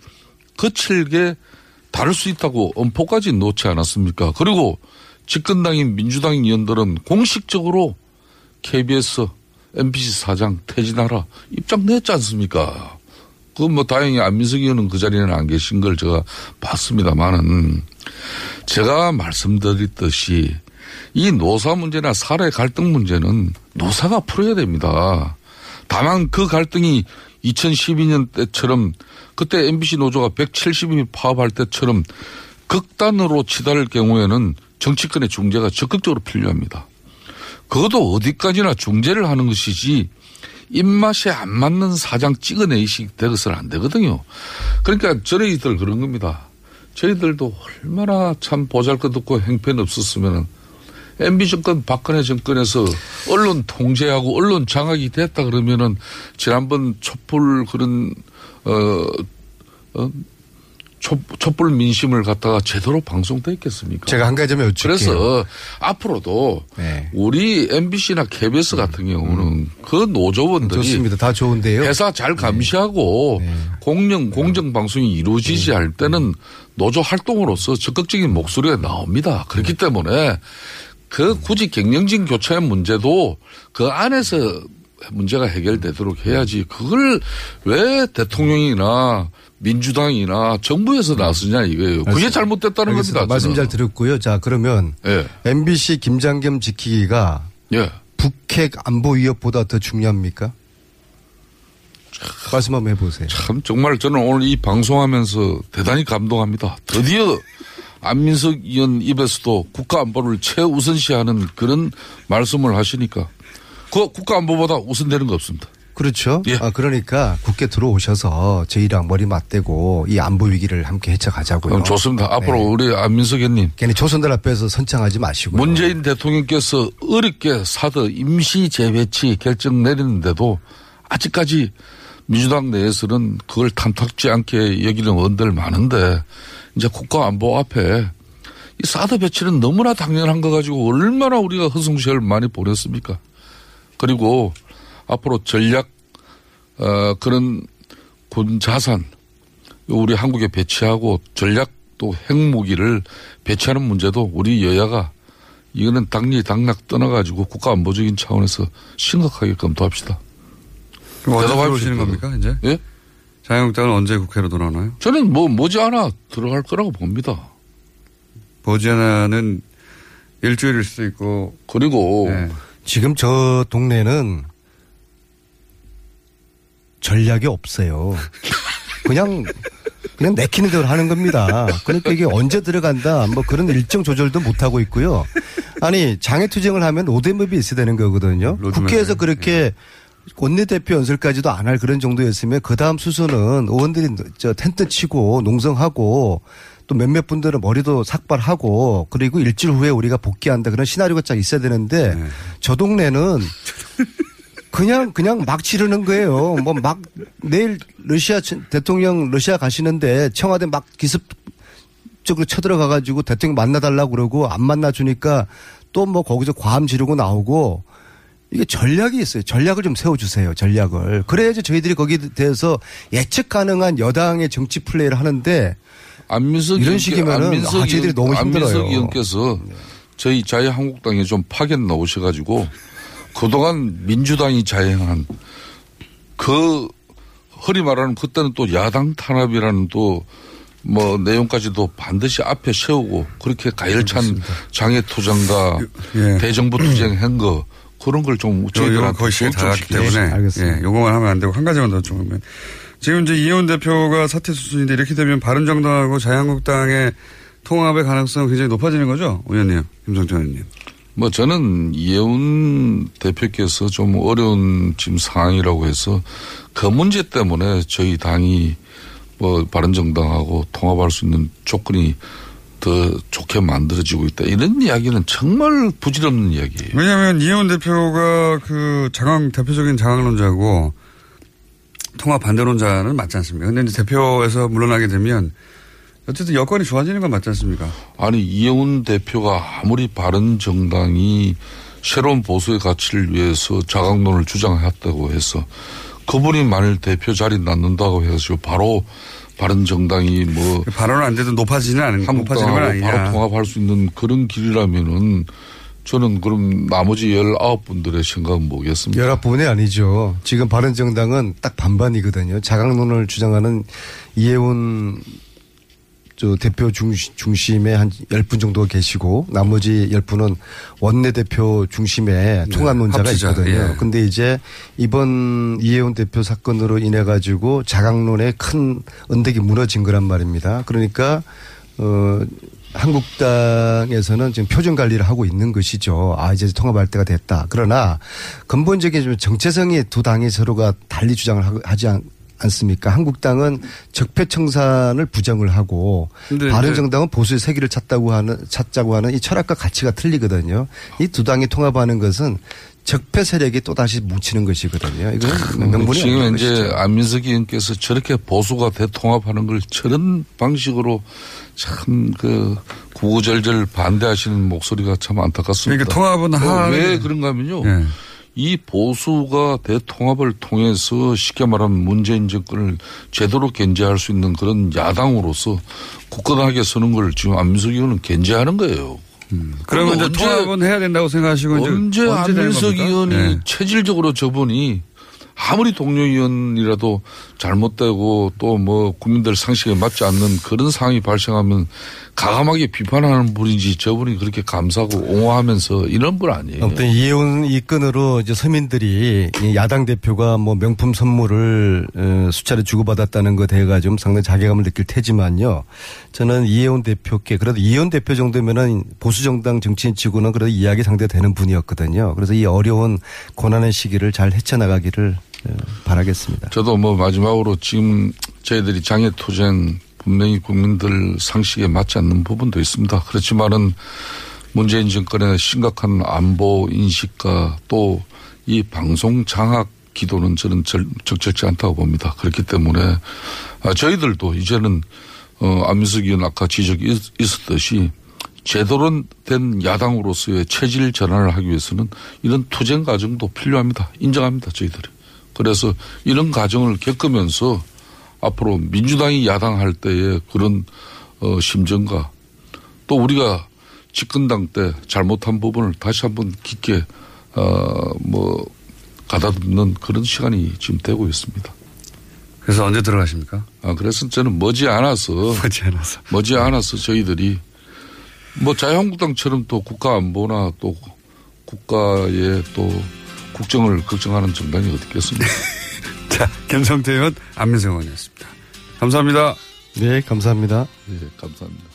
거칠게 다룰 수 있다고 엄포까지 놓지 않았습니까? 그리고 집권당인 민주당 의원들은 공식적으로 KBS, MBC 사장 퇴진하라 입장 냈지 않습니까? 그뭐 다행히 안민석 의원은 그 자리에는 안 계신 걸 제가 봤습니다만은 제가 말씀드렸듯이 이 노사 문제나 사회 갈등 문제는 노사가 풀어야 됩니다. 다만 그 갈등이 2012년 때처럼 그때 MBC 노조가 170일 파업할 때처럼 극단으로 치달을 경우에는 정치권의 중재가 적극적으로 필요합니다. 그것도 어디까지나 중재를 하는 것이지 입맛에 안 맞는 사장 찍어내시 되것은 안 되거든요. 그러니까 저희들 그런 겁니다. 저희들도 얼마나 참 보잘것없고 행편 없었으면은 MB 정권 박근혜 정권에서 언론 통제하고 언론 장악이 됐다 그러면은 지난번 촛불 그런 어, 어 촛, 촛불 민심을 갖다가 제대로 방송돼 있겠습니까? 제가 한 가지만 여쭐게요. 그래서 앞으로도 네. 우리 MBC나 KBS 같은 경우는 그 노조원들이 음. 좋습니다. 다 좋은데요. 회사 잘 감시하고 공영 공정 방송이 이루어지지 할 때는 노조 활동으로서 적극적인 목소리가 나옵니다. 그렇기 때문에 그 굳이 경영진 교체 문제도 그 안에서 문제가 해결되도록 해야지 그걸 왜 대통령이나 민주당이나 정부에서 나서냐 이거예요. 그게. 잘못됐다는 알겠습니다. 겁니다. 말씀. 잘 들었고요. 자, 그러면 예. MBC 김장겸 지키기가 예. 북핵 안보 위협보다 더 중요합니까? 말씀 한번 해보세요. 참 정말 저는 오늘 이 방송하면서 대단히 감동합니다. 드디어 안민석 의원 입에서도 국가 안보를 최우선시하는 그런 말씀을 하시니까 그 국가 안보보다 우선되는 거 없습니다. 그렇죠. 예. 아, 그러니까 국회 들어오셔서 저희랑 머리 맞대고 이 안보 위기를 함께 헤쳐가자고요. 그럼 좋습니다. 앞으로 네. 우리 안민석 의원님 괜히 조선들 앞에서 선창하지 마시고. 문재인 대통령께서 어렵게 사드 임시 재배치 결정 내리는데도 아직까지 민주당 내에서는 그걸 탐탁지 않게 여기는 의원들 많은데 이제 국가 안보 앞에 이 사드 배치는 너무나 당연한 거 가지고 얼마나 우리가 허송세월 많이 보냈습니까? 그리고 앞으로 전략 어 그런 군 자산 우리 한국에 배치하고 전략 또 핵무기를 배치하는 문제도 우리 여야가 이거는 당리 당락 떠나가지고 국가 안보적인 차원에서 심각하게 검토합시다. 그럼 언제 대답할 들어오시는. 겁니까, 이제? 예? 자유한국당은 언제 국회로 돌아오나요? 저는 뭐 머지않아 들어갈 거라고 봅니다. 머지않아는 일주일일 수도 있고. 그리고 네. 지금 저 동네는 전략이 없어요. 그냥 그냥 내키는 대로 하는 겁니다. 그러니까 이게 언제 들어간다 뭐 그런 일정 조절도 못 하고 있고요. 아니 장외 투쟁을 하면 로드맵이 있어야 되는 거거든요. 로드맵. 국회에서 그렇게 원내대표 연설까지도 안 할 그런 정도였으면 그 다음 수순은 의원들이 저 텐트 치고 농성하고 또 몇몇 분들은 머리도 삭발하고 그리고 일주일 후에 우리가 복귀한다 그런 시나리오가 쫙 있어야 되는데 저 동네는 그냥 그냥 막 지르는 거예요. 뭐 막 내일 러시아 친- 대통령 러시아 가시는데 청와대 막 기습 쪽으로 쳐들어가 가지고 대통령 만나달라고 그러고 안 만나주니까 또 뭐 거기서 과함 지르고 나오고 이게 전략이 있어요. 전략을 좀 세워주세요. 전략을. 그래야지 저희들이 거기에 대해서 예측 가능한 여당의 정치 플레이를 하는데 안민석 이런 의원께- 식이면은 안민석 아, 저희들이 너무 힘들어요. 안민석 의원께서 저희 자유한국당에 좀 파견 나오셔가지고 그동안 민주당이 자행한 그 허리 말하는 그때는 또 야당 탄압이라는 또 뭐 내용까지도 반드시 앞에 세우고 그렇게 가열찬 장애 투쟁과 예. 대정부 투쟁한 거 그런 걸좀 시간 다 갔기 때문에 알겠습니다. 예, 요거만 하면 안 되고 한 가지만 더 좀. 지금 이제 이혼 대표가 사퇴 수순인데 이렇게 되면 바른정당하고 자유한국당의 통합의 가능성은 굉장히 높아지는 거죠, 의원님, 김성태 의원님. 뭐 저는 이혜훈 대표께서 좀 어려운 지금 상황이라고 해서 그 문제 때문에 저희 당이 뭐 바른정당하고 통합할 수 있는 조건이 더 좋게 만들어지고 있다. 이런 이야기는 정말 부질없는 이야기예요. 왜냐하면 이혜원 대표가 그 장황 대표적인 장황론자고 통합 반대론자는 맞지 않습니까? 근데 이제 대표에서 물러나게 되면 어쨌든 여건이 좋아지는 건 맞지 않습니까? 아니 이혜훈 대표가 아무리 바른 정당이 새로운 보수의 가치를 위해서 자강론을 주장했다고 해서 그분이 만일 대표 자리 낳는다고 해서 바로 바른 정당이 뭐 발언은 안 돼도 높아지는 않은 높아지는 건 아니냐. 바로 통합할 수 있는 그런 길이라면은 저는 그럼 나머지 열아홉 분들의 생각은 뭐겠습니까? 열합 부분이 아니죠. 지금 바른정당은 딱 반반이거든요. 자강론을 주장하는 이혜훈 저 대표 중심, 중심에 한 10분 정도가 계시고 나머지 10분은 원내대표 중심에 통합론자가 네, 합치자. 있거든요. 예. 근데 이제 이번 이혜훈 대표 사건으로 인해 가지고 자강론의 큰 언덕이 무너진 거란 말입니다. 그러니까 어 한국당에서는 지금 표정 관리를 하고 있는 것이죠. 아, 이제 통합할 때가 됐다. 그러나 근본적인 좀 정체성이 두 당이 서로가 달리 주장을 하- 하지 않, 않습니까? 한국당은 적폐청산을 부정을 하고 근데 바른정당은 보수의 세기를 찾다고 하는 찾자고 하는 이 철학과 가치가 틀리거든요. 이 두 당이 통합하는 것은 적폐 세력이 또 다시 뭉치는 것이거든요. 이건 명분이 지금 이제 것이죠. 안민석 의원께서 저렇게 보수가 대통합하는 걸 저런 방식으로 참 그 구구절절 반대하시는 목소리가 참 안타깝습니다. 그러니까 통합은 어, 하는- 왜 그런가 하면요. 예. 이 보수가 대통합을 통해서 쉽게 말하면 문재인 정권을 제대로 견제할 수 있는 그런 야당으로서 굳건하게 서는 걸 지금 안민석 의원은 견제하는 거예요. 그러면 이제 언제- 통합은 해야 된다고 생각하시고 언제 되는 안민석? 의원이 예. 체질적으로 저분이 아무리 동료 의원이라도 잘못되고 또 뭐 국민들 상식에 맞지 않는 그런 상황이 발생하면 가감하게 비판하는 분인지 저분이 그렇게 감사하고 옹호하면서 이런 분 아니에요. 아무튼 이혼 이 건으로 이제 서민들이 이 야당 대표가 뭐 명품 선물을 어, 수차례 주고받았다는 것 대해가 좀 상당히 자괴감을 느낄 테지만요. 저는 이혜원 대표께 그래도 이혜원 대표 정도면은 보수 정당 정치인 치고는 그래도 이야기 상대가 되는 분이었거든요. 그래서 이 어려운 고난의 시기를 잘 헤쳐나가기를 어, 바라겠습니다. 저도 뭐 마지막으로 지금 저희들이 장애 투쟁 분명히 국민들 상식에 맞지 않는 부분도 있습니다. 그렇지만은 문재인 정권의 심각한 안보 인식과 또 이 방송 장악 기도는 저는 절, 적절치 않다고 봅니다. 그렇기 때문에 아, 저희들도 이제는 어, 안민석 의원 아까 지적이 있- 있었듯이 제대로 된 야당으로서의 체질 전환을 하기 위해서는 이런 투쟁 과정도 필요합니다. 인정합니다. 저희들이. 그래서 이런 과정을 겪으면서 앞으로 민주당이 야당할 때의 그런 어, 심정과 또 우리가 집권당 때 잘못한 부분을 다시 한번 깊게 어 뭐 가다듬는 그런 시간이 지금 되고 있습니다. 그래서 언제 들어가십니까? 아 그래서 저는 머지 않아서 머지 않아서 머지 않아서 저희들이 뭐 자유한국당처럼 또 국가 안보나 또 국가의 또 국정을 걱정하는 정당이 어디 있겠습니까? 자, 김성태 의원, 안민석 의원이었습니다. 감사합니다. 네, 감사합니다. 네, 감사합니다.